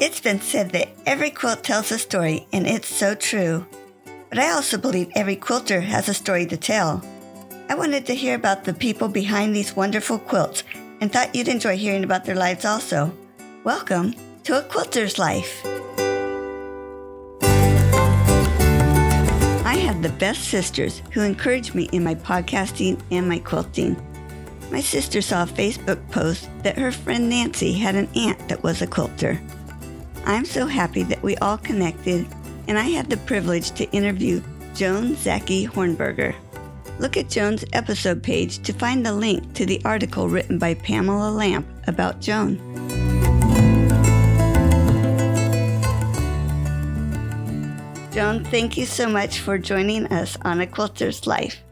It's been said that every quilt tells a story, and it's so true. But I also believe every quilter has a story to tell. I wanted to hear about the people behind these wonderful quilts and thought you'd enjoy hearing about their lives also. Welcome to A Quilter's Life. I have the best sisters who encourage me in my podcasting and my quilting. My sister saw a Facebook post that her friend Nancy had an aunt that was a quilter. I'm so happy that we all connected, and I had the privilege to interview Joan Zackey Hornberger. Look at Joan's episode page to find the link to the article written by Pamela Lamp about Joan. Joan, thank you so much for joining us on A Quilter's Life.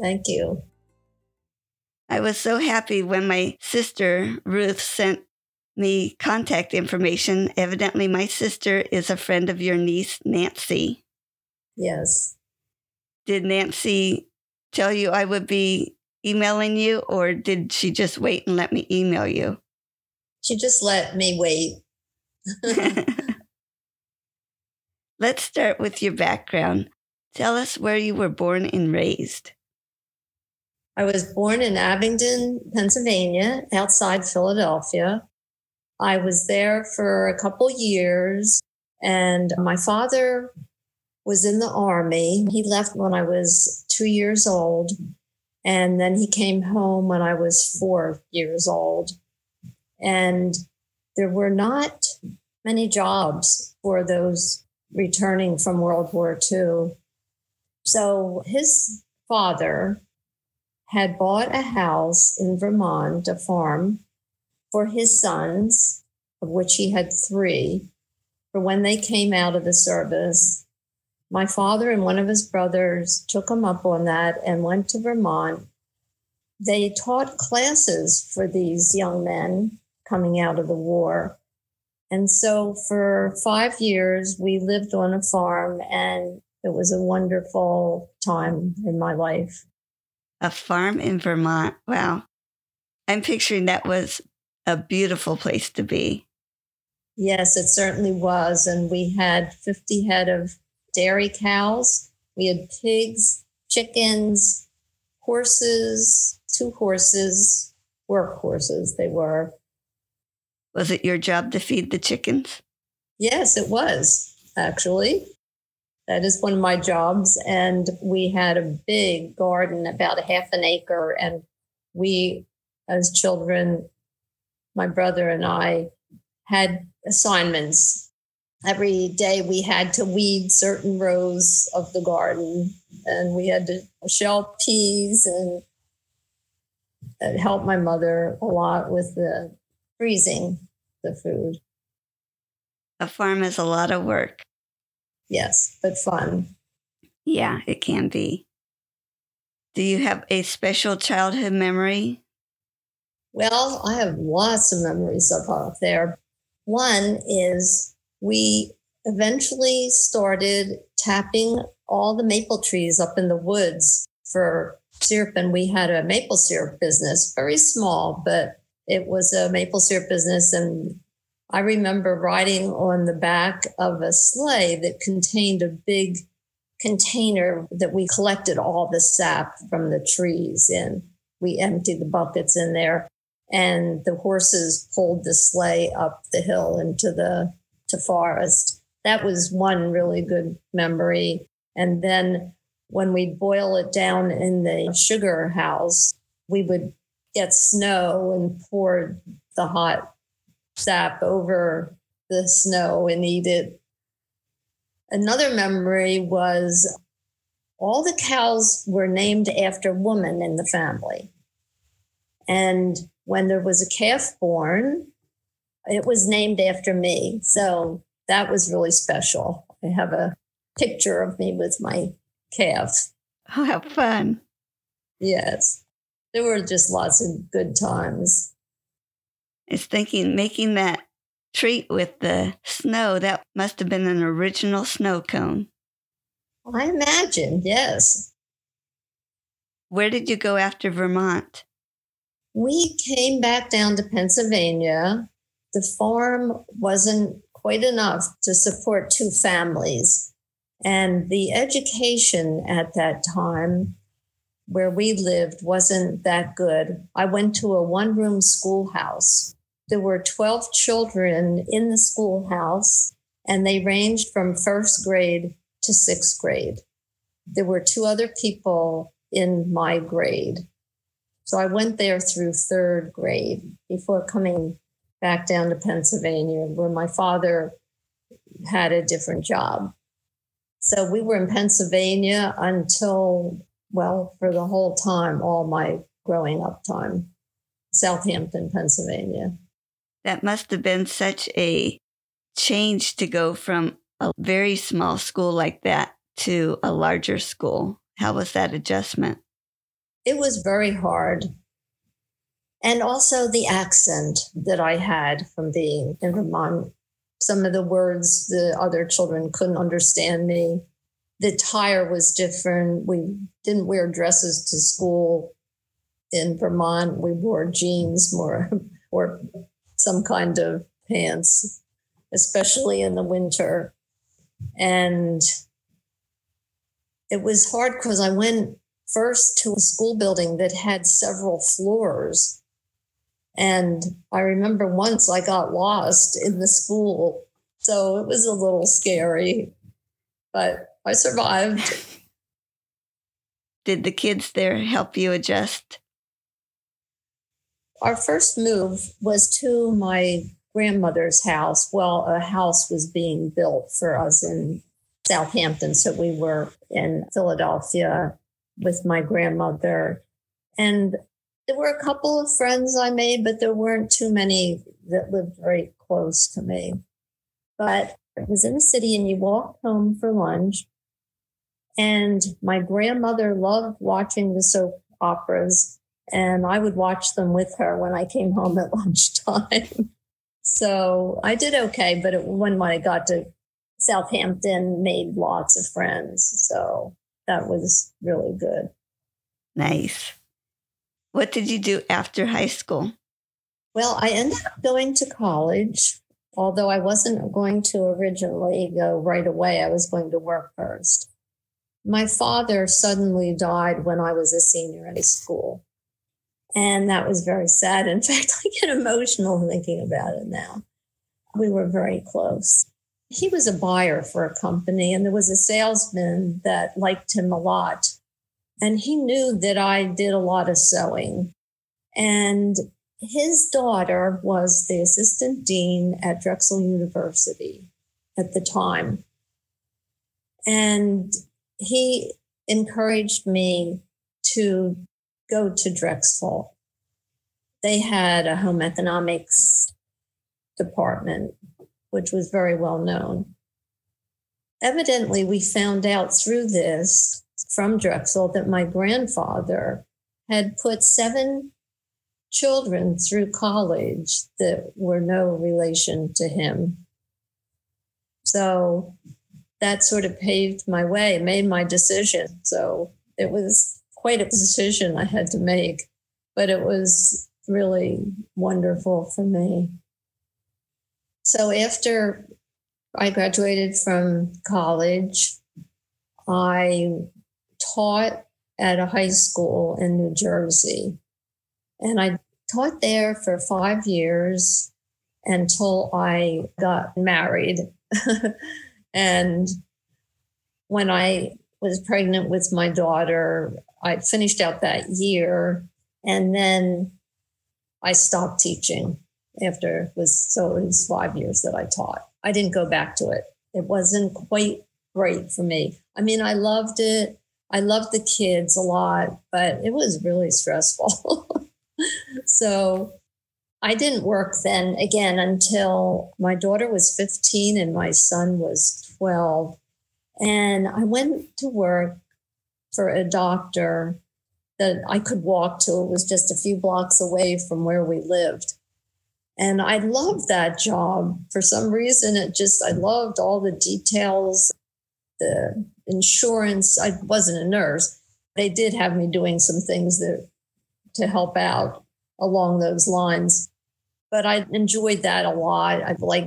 Thank you. I was so happy when my sister Ruth sent me contact information. Evidently, my sister is a friend of your niece, Nancy. Yes. Did Nancy tell you I would be emailing you, or did she just wait and let me email you? She just let me wait. Let's start with your background. Tell us where you were born and raised. I was born in Abington, Pennsylvania, outside Philadelphia. I was there for a couple years, and my father was in the army. He left when I was two years old, and then he came home when I was four years old. And there were not many jobs for those returning from World War II. So his father had bought a house in Vermont, a farm, for his sons, of which he had three, for when they came out of the service. My father and one of his brothers took him up on that and went to Vermont. They taught classes for these young men coming out of the war. And so for five years, we lived on a farm, and it was a wonderful time in my life. A farm in Vermont. Wow. I'm picturing that was a beautiful place to be. Yes, it certainly was. And we had 50 head of dairy cows. We had pigs, chickens, horses, two horses, work horses they were. Was it your job to feed the chickens? Yes, it was actually. That is one of my jobs. And we had a big garden, about a half an acre. And we, as children, my brother and I had assignments. Every day we had to weed certain rows of the garden and we had to shell peas and uh, it helped my mother a lot with the freezing the food. A farm is a lot of work. Yes, but fun. Yeah, it can be. Do you have a special childhood memory? Well, I have lots of memories of up there. One is we eventually started tapping all the maple trees up in the woods for syrup, and we had a maple syrup business, very small, but it was a maple syrup business. And I remember riding on the back of a sleigh that contained a big container that we collected all the sap from the trees in. We emptied the buckets in there and the horses pulled the sleigh up the hill into the to forest. That was one really good memory. And then when we boil it down in the sugar house, we would get snow and pour the hot sap over the snow and eat it. Another memory was all the cows were named after women in the family. And when there was a calf born, it was named after me. So that was really special. I have a picture of me with my calf. Oh, how fun. Yes. There were just lots of good times. It's thinking making that treat with the snow, that must have been an original snow cone. I imagine, yes. Where did you go after Vermont? We came back down to Pennsylvania. the farm wasn't quite enough to support two families. And the education at that time where we lived wasn't that good. I went to a one room schoolhouse. There were 12 children in the schoolhouse, and they ranged from first grade to sixth grade. There were two other people in my grade. So I went there through third grade before coming back down to Pennsylvania, where my father had a different job. So we were in Pennsylvania until, well, for the whole time, all my growing up time, Southampton, Pennsylvania. That must have been such a change to go from a very small school like that to a larger school. How was that adjustment? It was very hard. And also the accent that I had from being in Vermont. Some of the words the other children couldn't understand me. The attire was different. We didn't wear dresses to school in Vermont. We wore jeans more or some kind of pants, especially in the winter. And it was hard because I went first to a school building that had several floors. And I remember once I got lost in the school. So it was a little scary, but I survived. Did the kids there help you adjust? Our first move was to my grandmother's house. Well, a house was being built for us in Southampton. So we were in Philadelphia with my grandmother. And there were a couple of friends I made, but there weren't too many that lived very close to me. But it was in the city and you walked home for lunch. And my grandmother loved watching the soap operas, and I would watch them with her when I came home at lunchtime. so I did okay, but it, when I got to Southampton, made lots of friends. So that was really good. Nice. What did you do after high school? Well, I ended up going to college, although I wasn't going to originally go right away. I was going to work first. My father suddenly died when I was a senior in high school. And that was very sad. In fact, I get emotional thinking about it now. We were very close he was a buyer for a company and there was a salesman that liked him a lot. And he knew that i did a lot of sewing. And his daughter was the assistant dean at drexel university at the time. And he encouraged me to go to drexel. They had a home economics department which was very well known. Evidently, we found out through this from Drexel that my grandfather had put seven children through college that were no relation to him. So that sort of paved my way, made my decision. So it was quite a decision I had to make, but it was really wonderful for me. So after I graduated from college, I taught at a high school in New Jersey. And I taught there for five years until I got married. and when I was pregnant with my daughter, I finished out that year and then I stopped teaching after was so it was five years that I taught. I didn't go back to it. It wasn't quite right for me. I mean, I loved it. I loved the kids a lot, but it was really stressful. so I didn't work then again until my daughter was 15 and my son was 12. And I went to work for a doctor that I could walk to. It was just a few blocks away from where we lived. And I loved that job. For some reason, it just, I loved all the details, the insurance. I wasn't a nurse. They did have me doing some things that to help out along those lines. but I enjoyed that a lot. I like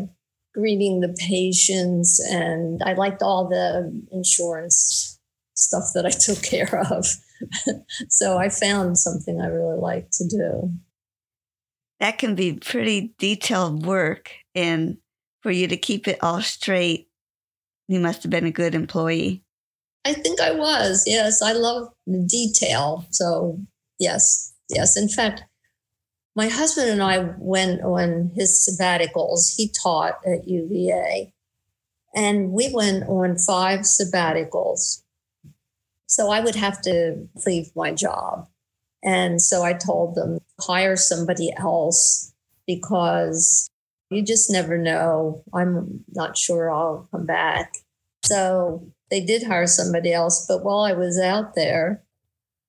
greeting the patients and I liked all the insurance stuff that I took care of. so I found something I really liked to do. That can be pretty detailed work. And for you to keep it all straight, you must have been a good employee. I think I was. Yes, I love detail. So, yes, yes. In fact, my husband and I went on his sabbaticals. He taught at UVA, and we went on five sabbaticals. So I would have to leave my job. And so I told them, hire somebody else because you just never know. I'm not sure I'll come back. So they did hire somebody else. But while I was out there,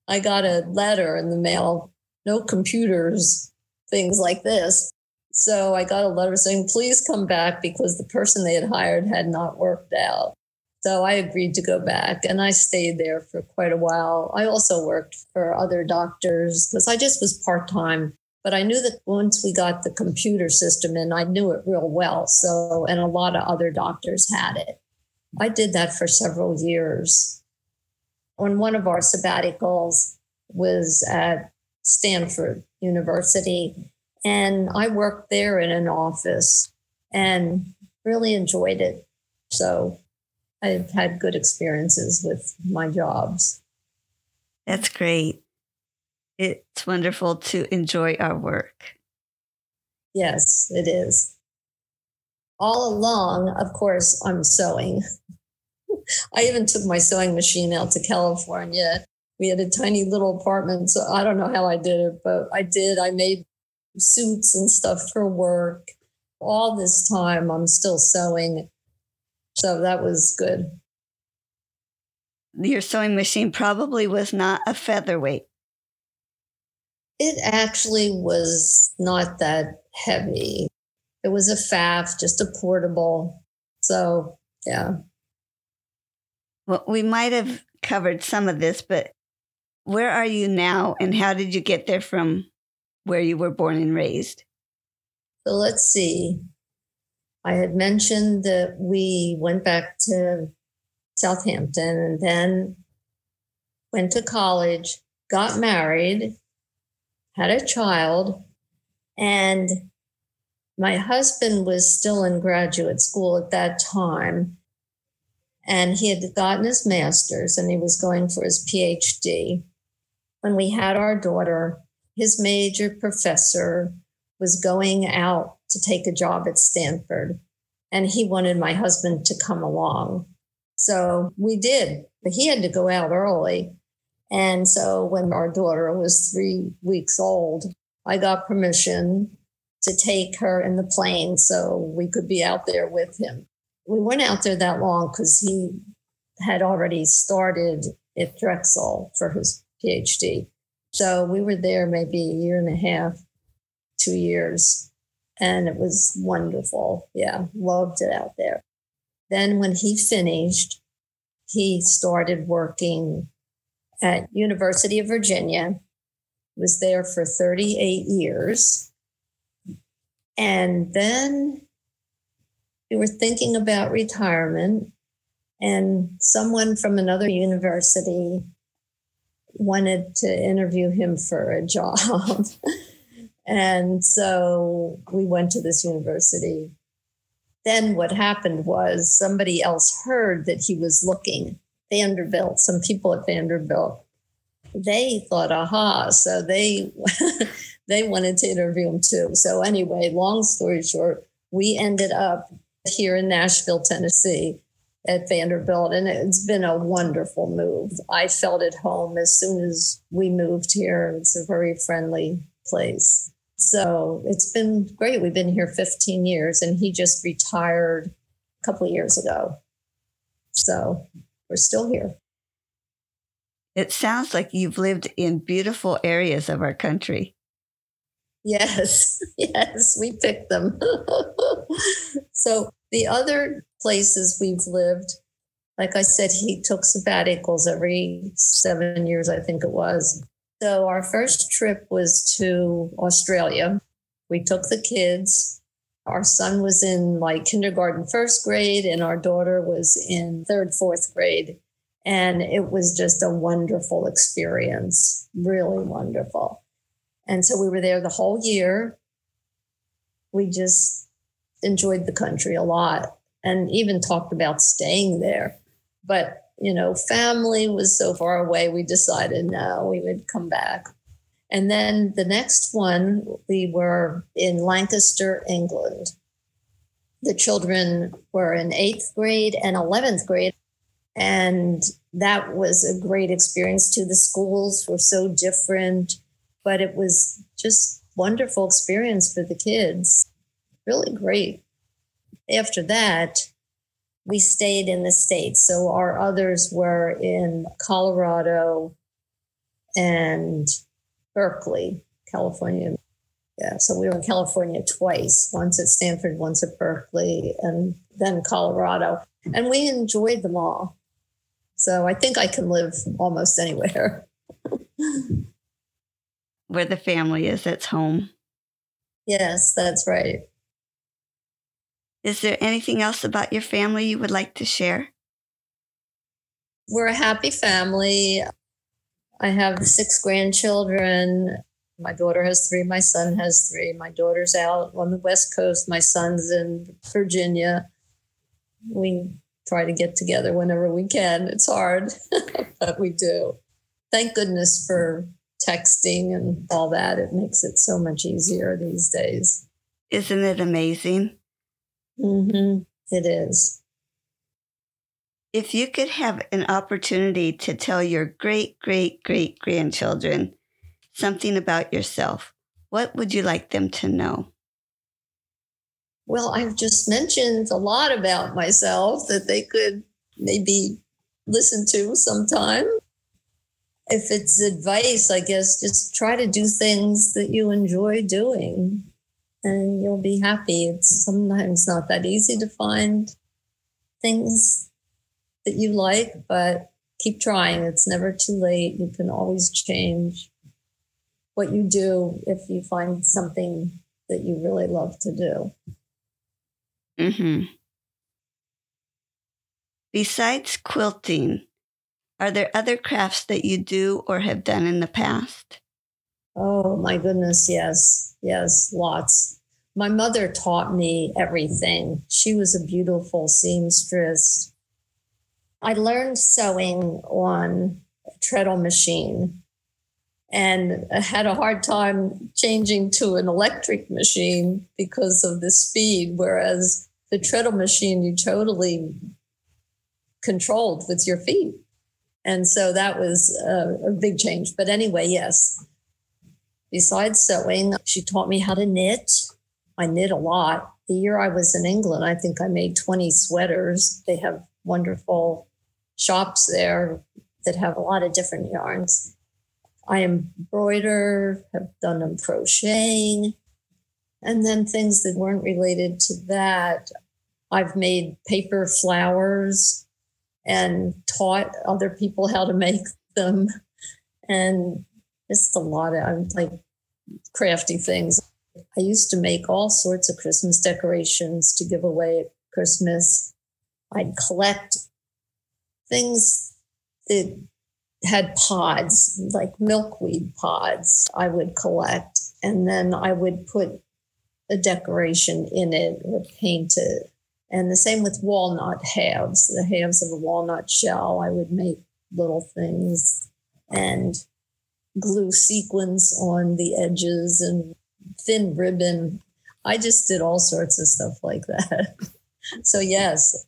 I got a letter in the mail no computers, things like this. So I got a letter saying, please come back because the person they had hired had not worked out. So I agreed to go back and I stayed there for quite a while. I also worked for other doctors because I just was part time. But I knew that once we got the computer system in, I knew it real well. So, and a lot of other doctors had it. I did that for several years. On one of our sabbaticals was at Stanford University, and I worked there in an office and really enjoyed it. So I've had good experiences with my jobs. That's great. It's wonderful to enjoy our work. Yes, it is. All along, of course, I'm sewing. I even took my sewing machine out to California. We had a tiny little apartment, so I don't know how I did it, but I did. I made suits and stuff for work. All this time, I'm still sewing so that was good. Your sewing machine probably was not a featherweight. It actually was not that heavy. It was a Pfaff, just a portable. So, yeah. Well, we might have covered some of this, but where are you now and how did you get there from where you were born and raised? So let's see. I had mentioned that we went back to Southampton and then went to college, got married, had a child, and my husband was still in graduate school at that time. And he had gotten his master's and he was going for his PhD. When we had our daughter, his major professor was going out to take a job at Stanford. And he wanted my husband to come along. So we did, but he had to go out early. And so when our daughter was three weeks old, I got permission to take her in the plane so we could be out there with him. We weren't out there that long because he had already started at Drexel for his PhD. So we were there maybe a year and a half, two years and it was wonderful. Yeah, loved it out there. Then when he finished, he started working at University of Virginia. Was there for 38 years. And then we were thinking about retirement and someone from another university wanted to interview him for a job. And so we went to this university. Then what happened was somebody else heard that he was looking. Vanderbilt, some people at Vanderbilt, they thought, aha, so they they wanted to interview him too. So anyway, long story short, we ended up here in Nashville, Tennessee at Vanderbilt, and it's been a wonderful move. I felt at home as soon as we moved here. It's a very friendly place. So it's been great. We've been here 15 years, and he just retired a couple of years ago. So we're still here. It sounds like you've lived in beautiful areas of our country. Yes, yes, we picked them. so the other places we've lived, like I said, he took sabbaticals every seven years, I think it was. So our first trip was to Australia. We took the kids. Our son was in like kindergarten, first grade, and our daughter was in third, fourth grade. And it was just a wonderful experience, really wonderful. And so we were there the whole year. We just enjoyed the country a lot and even talked about staying there. But, you know, family was so far away, we decided no, we would come back. And then the next one, we were in Lancaster, England. The children were in eighth grade and 11th grade. And that was a great experience too. The schools were so different, but it was just wonderful experience for the kids. Really great. After that, we stayed in the States. So our others were in Colorado and Berkeley, California. Yeah, so we were in California twice, once at Stanford, once at Berkeley, and then Colorado. And we enjoyed them all. So I think I can live almost anywhere. Where the family is, it's home. Yes, that's right. Is there anything else about your family you would like to share? We're a happy family. I have six grandchildren. My daughter has three. My son has three. My daughter's out on the West Coast. My son's in Virginia. We try to get together whenever we can. It's hard, but we do. Thank goodness for texting and all that. It makes it so much easier these days. Isn't it amazing? Mm-hmm. It is. If you could have an opportunity to tell your great, great, great grandchildren something about yourself, what would you like them to know? Well, I've just mentioned a lot about myself that they could maybe listen to sometime. If it's advice, I guess just try to do things that you enjoy doing and you'll be happy. It's sometimes not that easy to find things that you like, but keep trying. It's never too late. You can always change what you do if you find something that you really love to do. Mm-hmm. Besides quilting, are there other crafts that you do or have done in the past? Oh my goodness, yes, yes, lots. My mother taught me everything. She was a beautiful seamstress. I learned sewing on a treadle machine and had a hard time changing to an electric machine because of the speed, whereas the treadle machine you totally controlled with your feet. And so that was a, a, big change. But anyway, yes. Besides sewing, she taught me how to knit. I knit a lot. The year I was in England, I think I made 20 sweaters. They have wonderful shops there that have a lot of different yarns. I embroider, have done them crocheting. And then things that weren't related to that, I've made paper flowers and taught other people how to make them. And just a lot of I'm like crafty things. I used to make all sorts of Christmas decorations to give away at Christmas. I'd collect things that had pods, like milkweed pods, I would collect. And then I would put a decoration in it or paint it. And the same with walnut halves, the halves of a walnut shell. I would make little things and glue sequins on the edges and thin ribbon. I just did all sorts of stuff like that. so, yes.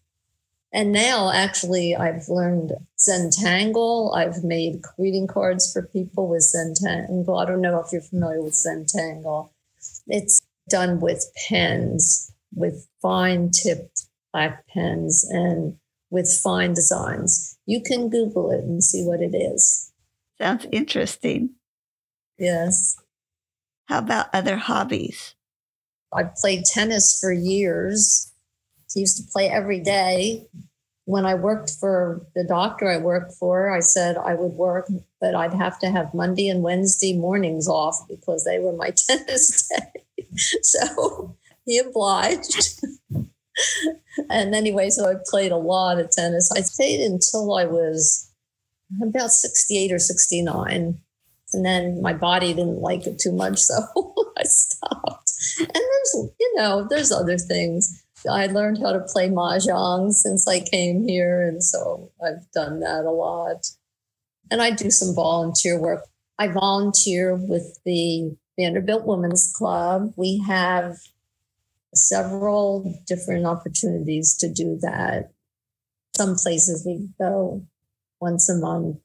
And now, actually, I've learned Zentangle. I've made greeting cards for people with Zentangle. I don't know if you're familiar with Zentangle. It's done with pens, with fine tipped black pens, and with fine designs. You can Google it and see what it is. Sounds interesting. Yes. How about other hobbies? I played tennis for years. I used to play every day. When I worked for the doctor I worked for, I said I would work, but I'd have to have Monday and Wednesday mornings off because they were my tennis day. so he obliged. and anyway, so I played a lot of tennis. I played until I was about 68 or 69. And then my body didn't like it too much, so I stopped. And there's, you know, there's other things. I learned how to play mahjong since I came here, and so I've done that a lot. And I do some volunteer work. I volunteer with the Vanderbilt Women's Club. We have several different opportunities to do that. Some places we go once a month,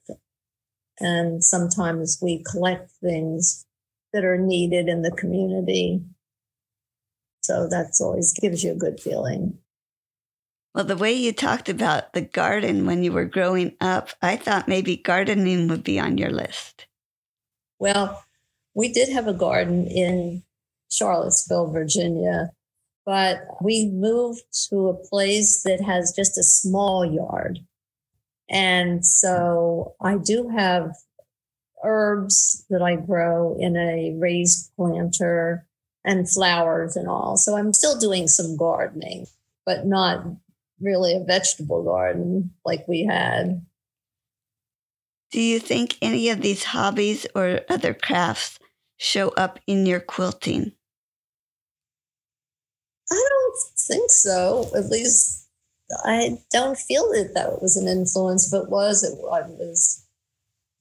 and sometimes we collect things that are needed in the community. So that's always gives you a good feeling. Well, the way you talked about the garden when you were growing up, I thought maybe gardening would be on your list. Well, we did have a garden in Charlottesville, Virginia, but we moved to a place that has just a small yard. And so I do have herbs that I grow in a raised planter and flowers and all. So I'm still doing some gardening, but not really a vegetable garden like we had. Do you think any of these hobbies or other crafts show up in your quilting? I don't think so. At least I don't feel that that was an influence. If it was, it was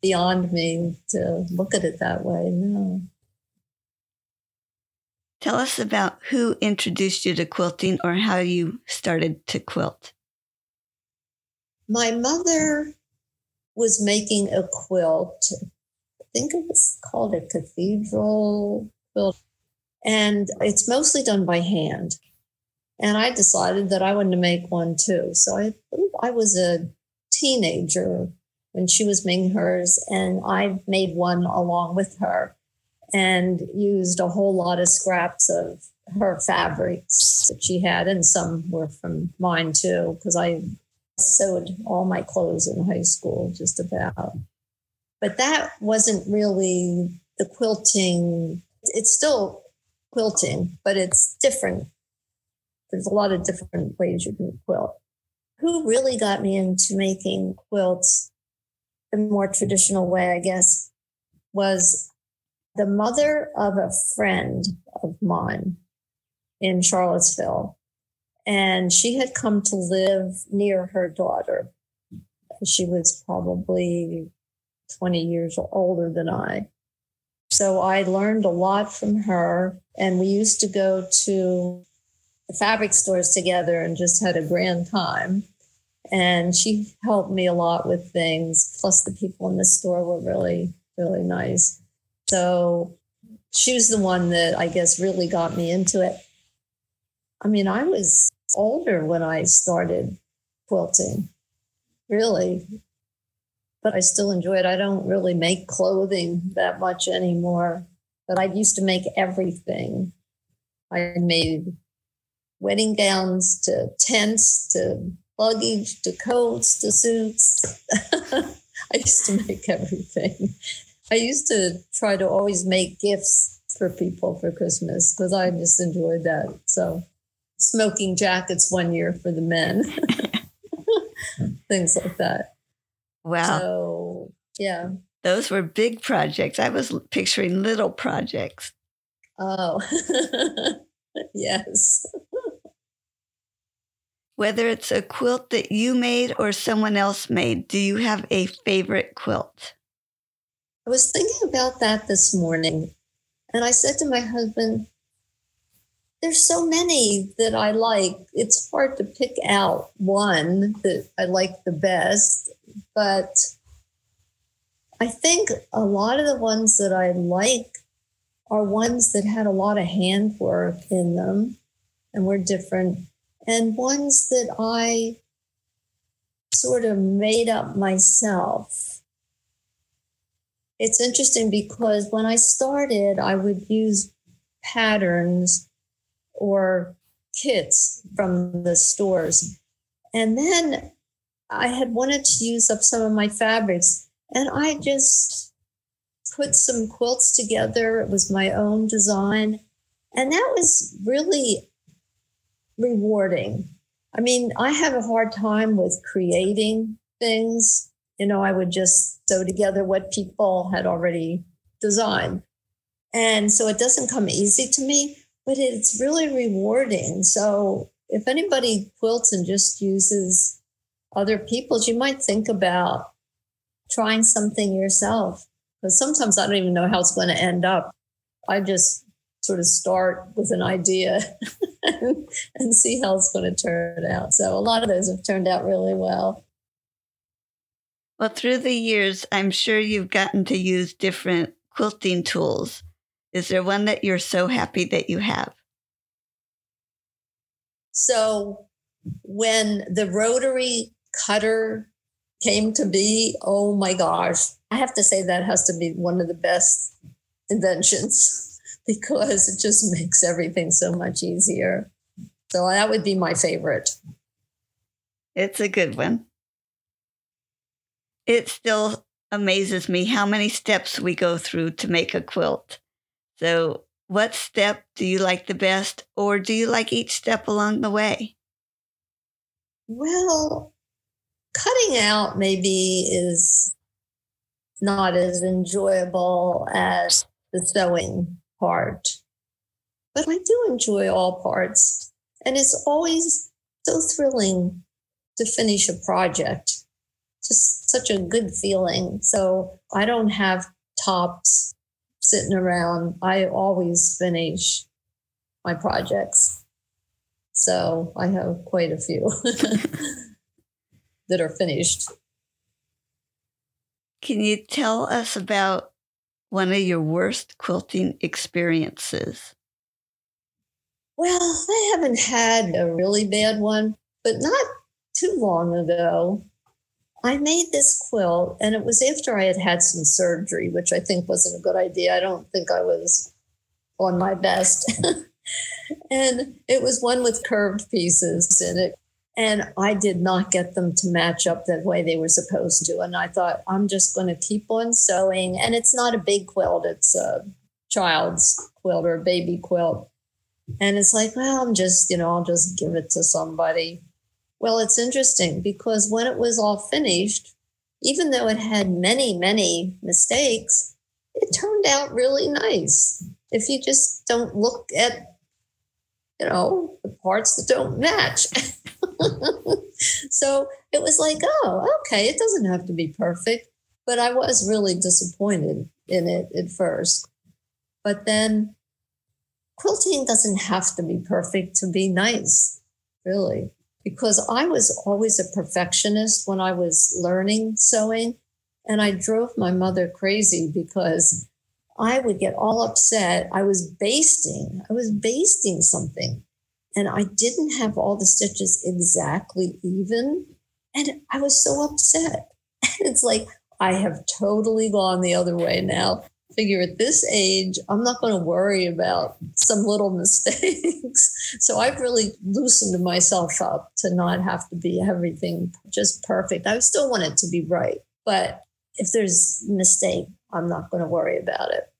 beyond me to look at it that way. No. Tell us about who introduced you to quilting or how you started to quilt. My mother was making a quilt. I think it was called a cathedral quilt and it's mostly done by hand. And I decided that I wanted to make one too. So I I was a teenager when she was making hers, and I made one along with her and used a whole lot of scraps of her fabrics that she had, and some were from mine too, because I sewed all my clothes in high school, just about. But that wasn't really the quilting. It's still quilting, but it's different. There's a lot of different ways you can quilt. Who really got me into making quilts the more traditional way, I guess, was the mother of a friend of mine in Charlottesville. And she had come to live near her daughter. She was probably 20 years older than I. So I learned a lot from her. And we used to go to fabric stores together and just had a grand time. And she helped me a lot with things. Plus, the people in the store were really, really nice. So she was the one that I guess really got me into it. I mean, I was older when I started quilting, really but I still enjoy it. I don't really make clothing that much anymore, but I used to make everything. I made wedding gowns to tents to luggage to coats to suits. I used to make everything. I used to try to always make gifts for people for Christmas because I just enjoyed that. So, smoking jackets one year for the men, things like that. Wow. So, yeah. Those were big projects. I was picturing little projects. Oh, yes. Whether it's a quilt that you made or someone else made, do you have a favorite quilt? I was thinking about that this morning. And I said to my husband, there's so many that I like. It's hard to pick out one that I like the best but I think a lot of the ones that I like are ones that had a lot of handwork in them and were different, and ones that I sort of made up myself. It's interesting because when I started, I would use patterns or kits from the stores. And then I had wanted to use up some of my fabrics and I just put some quilts together. It was my own design. And that was really rewarding. I mean, I have a hard time with creating things. You know, I would just sew together what people had already designed. And so it doesn't come easy to me, but it's really rewarding. So if anybody quilts and just uses other people's, you might think about trying something yourself. Because sometimes I don't even know how it's going to end up. I just sort of start with an idea and see how it's going to turn out. So a lot of those have turned out really well. Well, through the years, I'm sure you've gotten to use different quilting tools. Is there one that you're so happy that you have? So when the rotary cutter came to be, oh my gosh, I have to say that has to be one of the best inventions because it just makes everything so much easier. So that would be my favorite. It's a good one. It still amazes me how many steps we go through to make a quilt. So, what step do you like the best, or do you like each step along the way? Well, cutting out maybe is not as enjoyable as the sewing part, but I do enjoy all parts. And it's always so thrilling to finish a project. Just such a good feeling. So I don't have tops sitting around. I always finish my projects. So I have quite a few that are finished. Can you tell us about one of your worst quilting experiences? Well, I haven't had a really bad one, but not too long ago. I made this quilt, and it was after I had had some surgery, which I think wasn't a good idea. I don't think I was on my best. and it was one with curved pieces in it. And I did not get them to match up the way they were supposed to. And I thought, I'm just going to keep on sewing. And it's not a big quilt, it's a child's quilt or a baby quilt. And it's like, well, I'm just, you know, I'll just give it to somebody. Well, it's interesting because when it was all finished, even though it had many, many mistakes, it turned out really nice. If you just don't look at, you know, the parts that don't match. so it was like, oh, okay, it doesn't have to be perfect. But I was really disappointed in it at first. But then quilting doesn't have to be perfect to be nice, really, because I was always a perfectionist when I was learning sewing. And I drove my mother crazy because I would get all upset. I was basting, I was basting something and I didn't have all the stitches exactly even. And I was so upset. And it's like, I have totally gone the other way now. Figure at this age, I'm not going to worry about some little mistakes. so I've really loosened myself up to not have to be everything just perfect. I still want it to be right. But if there's mistake, I'm not going to worry about it.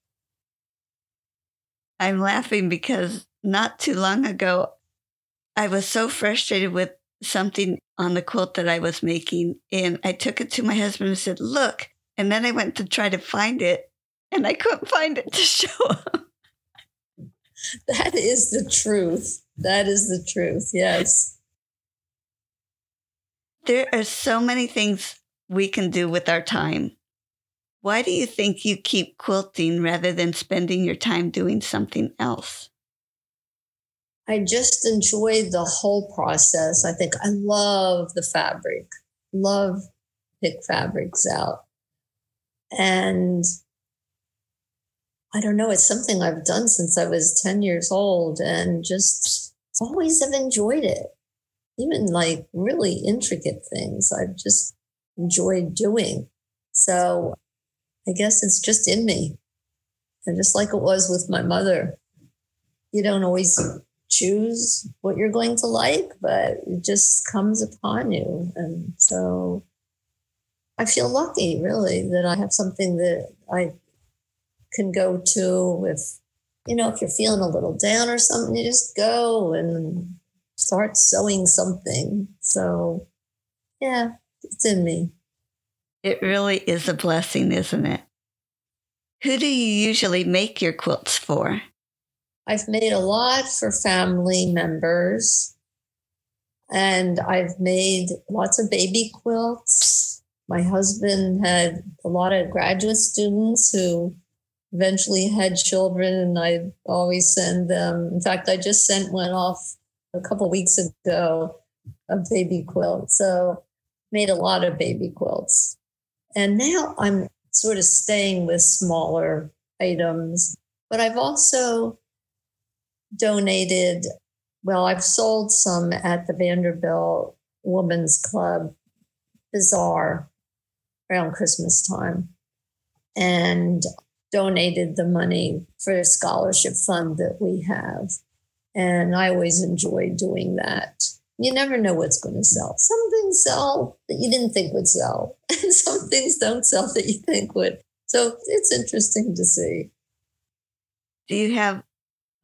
I'm laughing because not too long ago, I was so frustrated with something on the quilt that I was making. And I took it to my husband and said, Look. And then I went to try to find it and I couldn't find it to show him. That is the truth. That is the truth. Yes. There are so many things we can do with our time. Why do you think you keep quilting rather than spending your time doing something else? I just enjoyed the whole process. I think I love the fabric, love pick fabrics out. And I don't know, it's something I've done since I was 10 years old and just always have enjoyed it. Even like really intricate things, I've just enjoyed doing. So I guess it's just in me. And just like it was with my mother, you don't always choose what you're going to like, but it just comes upon you. And so I feel lucky, really, that I have something that I can go to if you know, if you're feeling a little down or something, you just go and start sewing something. So, yeah, it's in me. It really is a blessing, isn't it? Who do you usually make your quilts for? I've made a lot for family members, and I've made lots of baby quilts. My husband had a lot of graduate students who eventually had children, and I always send them. In fact, I just sent one off a couple weeks ago, a baby quilt. So made a lot of baby quilts. And now I'm sort of staying with smaller items, but I've also donated, well, I've sold some at the Vanderbilt Women's Club Bazaar around Christmas time. And donated the money for a scholarship fund that we have. And I always enjoy doing that. You never know what's going to sell. Some things sell that you didn't think would sell, and some things don't sell that you think would. So it's interesting to see. Do you have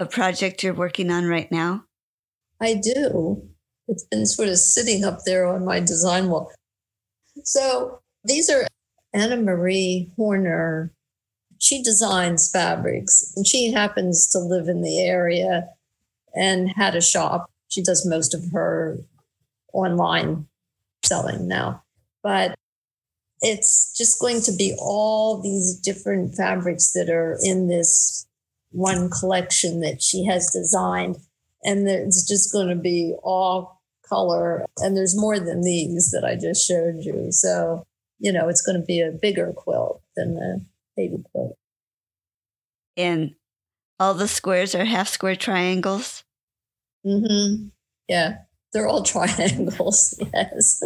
a project you're working on right now? I do. It's been sort of sitting up there on my design wall. So these are Anna Maria Horner she designs fabrics and she happens to live in the area and had a shop. She does most of her online selling now. But it's just going to be all these different fabrics that are in this one collection that she has designed. And it's just going to be all color. And there's more than these that I just showed you. So, you know, it's going to be a bigger quilt than the baby quilt. And all the squares are half square triangles? Mm-hmm. Yeah, they're all triangles, yes.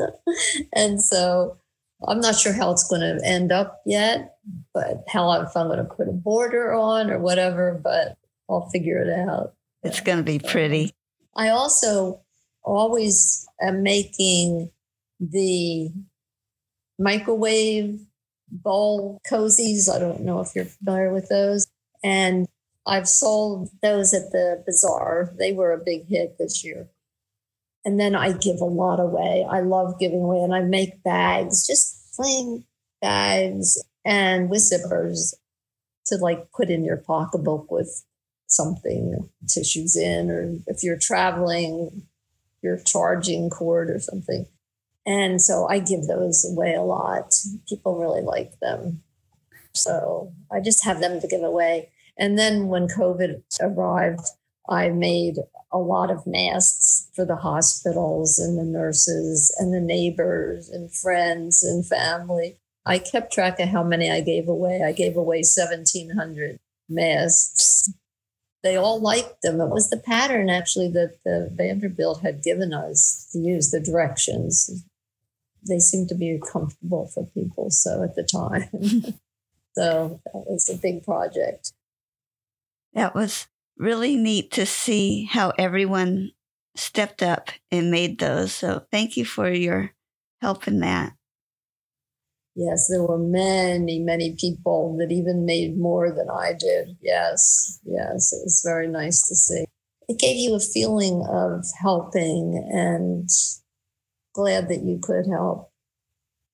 and so I'm not sure how it's going to end up yet, but how if I'm going to put a border on or whatever, but I'll figure it out. It's going to be pretty. I also always am making the microwave bowl cozies. I don't know if you're familiar with those. And I've sold those at the bazaar. They were a big hit this year. And then I give a lot away. I love giving away, and I make bags, just plain bags and with zippers to like put in your pocketbook with something, tissues in, or if you're traveling, your charging cord or something. And so I give those away a lot. People really like them. So I just have them to give away. And then when COVID arrived, I made a lot of masks for the hospitals and the nurses and the neighbors and friends and family. I kept track of how many I gave away. I gave away 1,700 masks. They all liked them. It was the pattern actually that the Vanderbilt had given us to use the directions. They seemed to be comfortable for people. So at the time, so that was a big project. That was really neat to see how everyone stepped up and made those. So thank you for your help in that. Yes, there were many, many people that even made more than I did. Yes, yes, it was very nice to see. It gave you a feeling of helping and glad that you could help.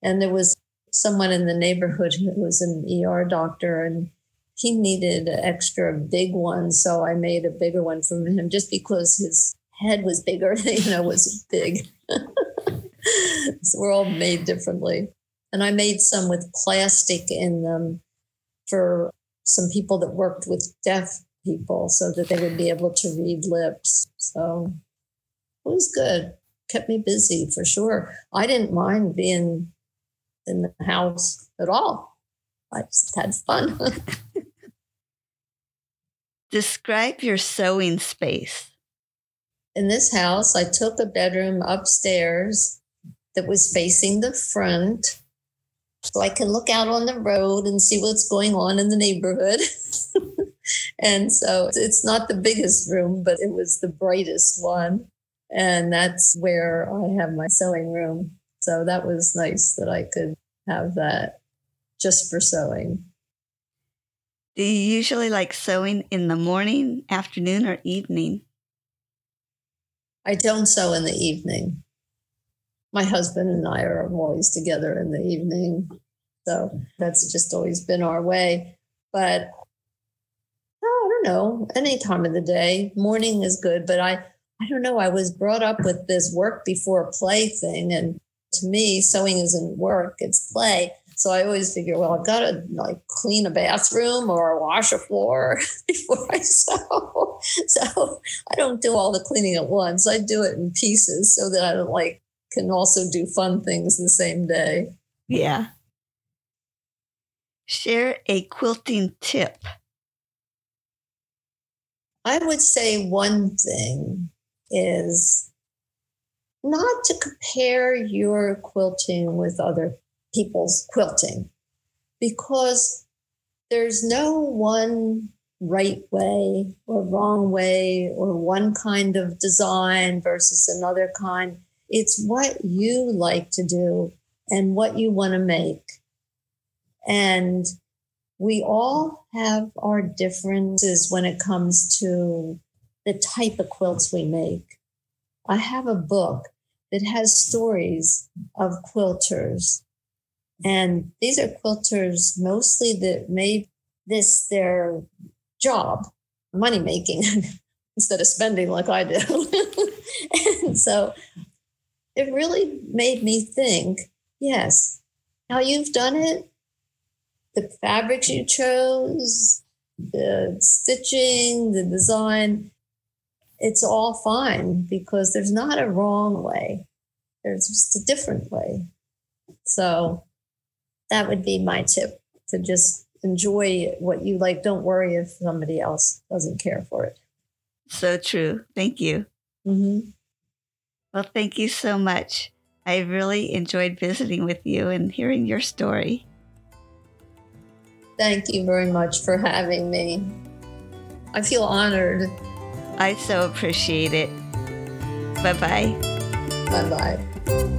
And there was someone in the neighborhood who was an ER doctor, and he needed an extra big one, so I made a bigger one for him just because his head was bigger, you know, was big. so we're all made differently. And I made some with plastic in them for some people that worked with deaf people so that they would be able to read lips. So it was good. Kept me busy for sure. I didn't mind being in the house at all. I just had fun. Describe your sewing space. In this house, I took a bedroom upstairs that was facing the front so I can look out on the road and see what's going on in the neighborhood. and so it's not the biggest room, but it was the brightest one. And that's where I have my sewing room. So that was nice that I could have that just for sewing. Do you usually like sewing in the morning, afternoon, or evening? I don't sew in the evening. My husband and I are always together in the evening. So that's just always been our way. But oh, I don't know, any time of the day. Morning is good, but I I don't know. I was brought up with this work before play thing. And to me, sewing isn't work, it's play. So I always figure, well, I've got to like clean a bathroom or wash a floor before I sew. So I don't do all the cleaning at once. I do it in pieces so that I like can also do fun things the same day. Yeah. Share a quilting tip. I would say one thing is not to compare your quilting with other people's quilting because there's no one right way or wrong way or one kind of design versus another kind. It's what you like to do and what you want to make. And we all have our differences when it comes to the type of quilts we make. I have a book that has stories of quilters. And these are quilters mostly that made this their job, money making, instead of spending like I do. and so it really made me think yes, how you've done it, the fabrics you chose, the stitching, the design, it's all fine because there's not a wrong way. There's just a different way. So that would be my tip to just enjoy what you like. Don't worry if somebody else doesn't care for it. So true. Thank you. Mm-hmm. Well, thank you so much. I really enjoyed visiting with you and hearing your story. Thank you very much for having me. I feel honored I so appreciate it. Bye bye. Bye bye.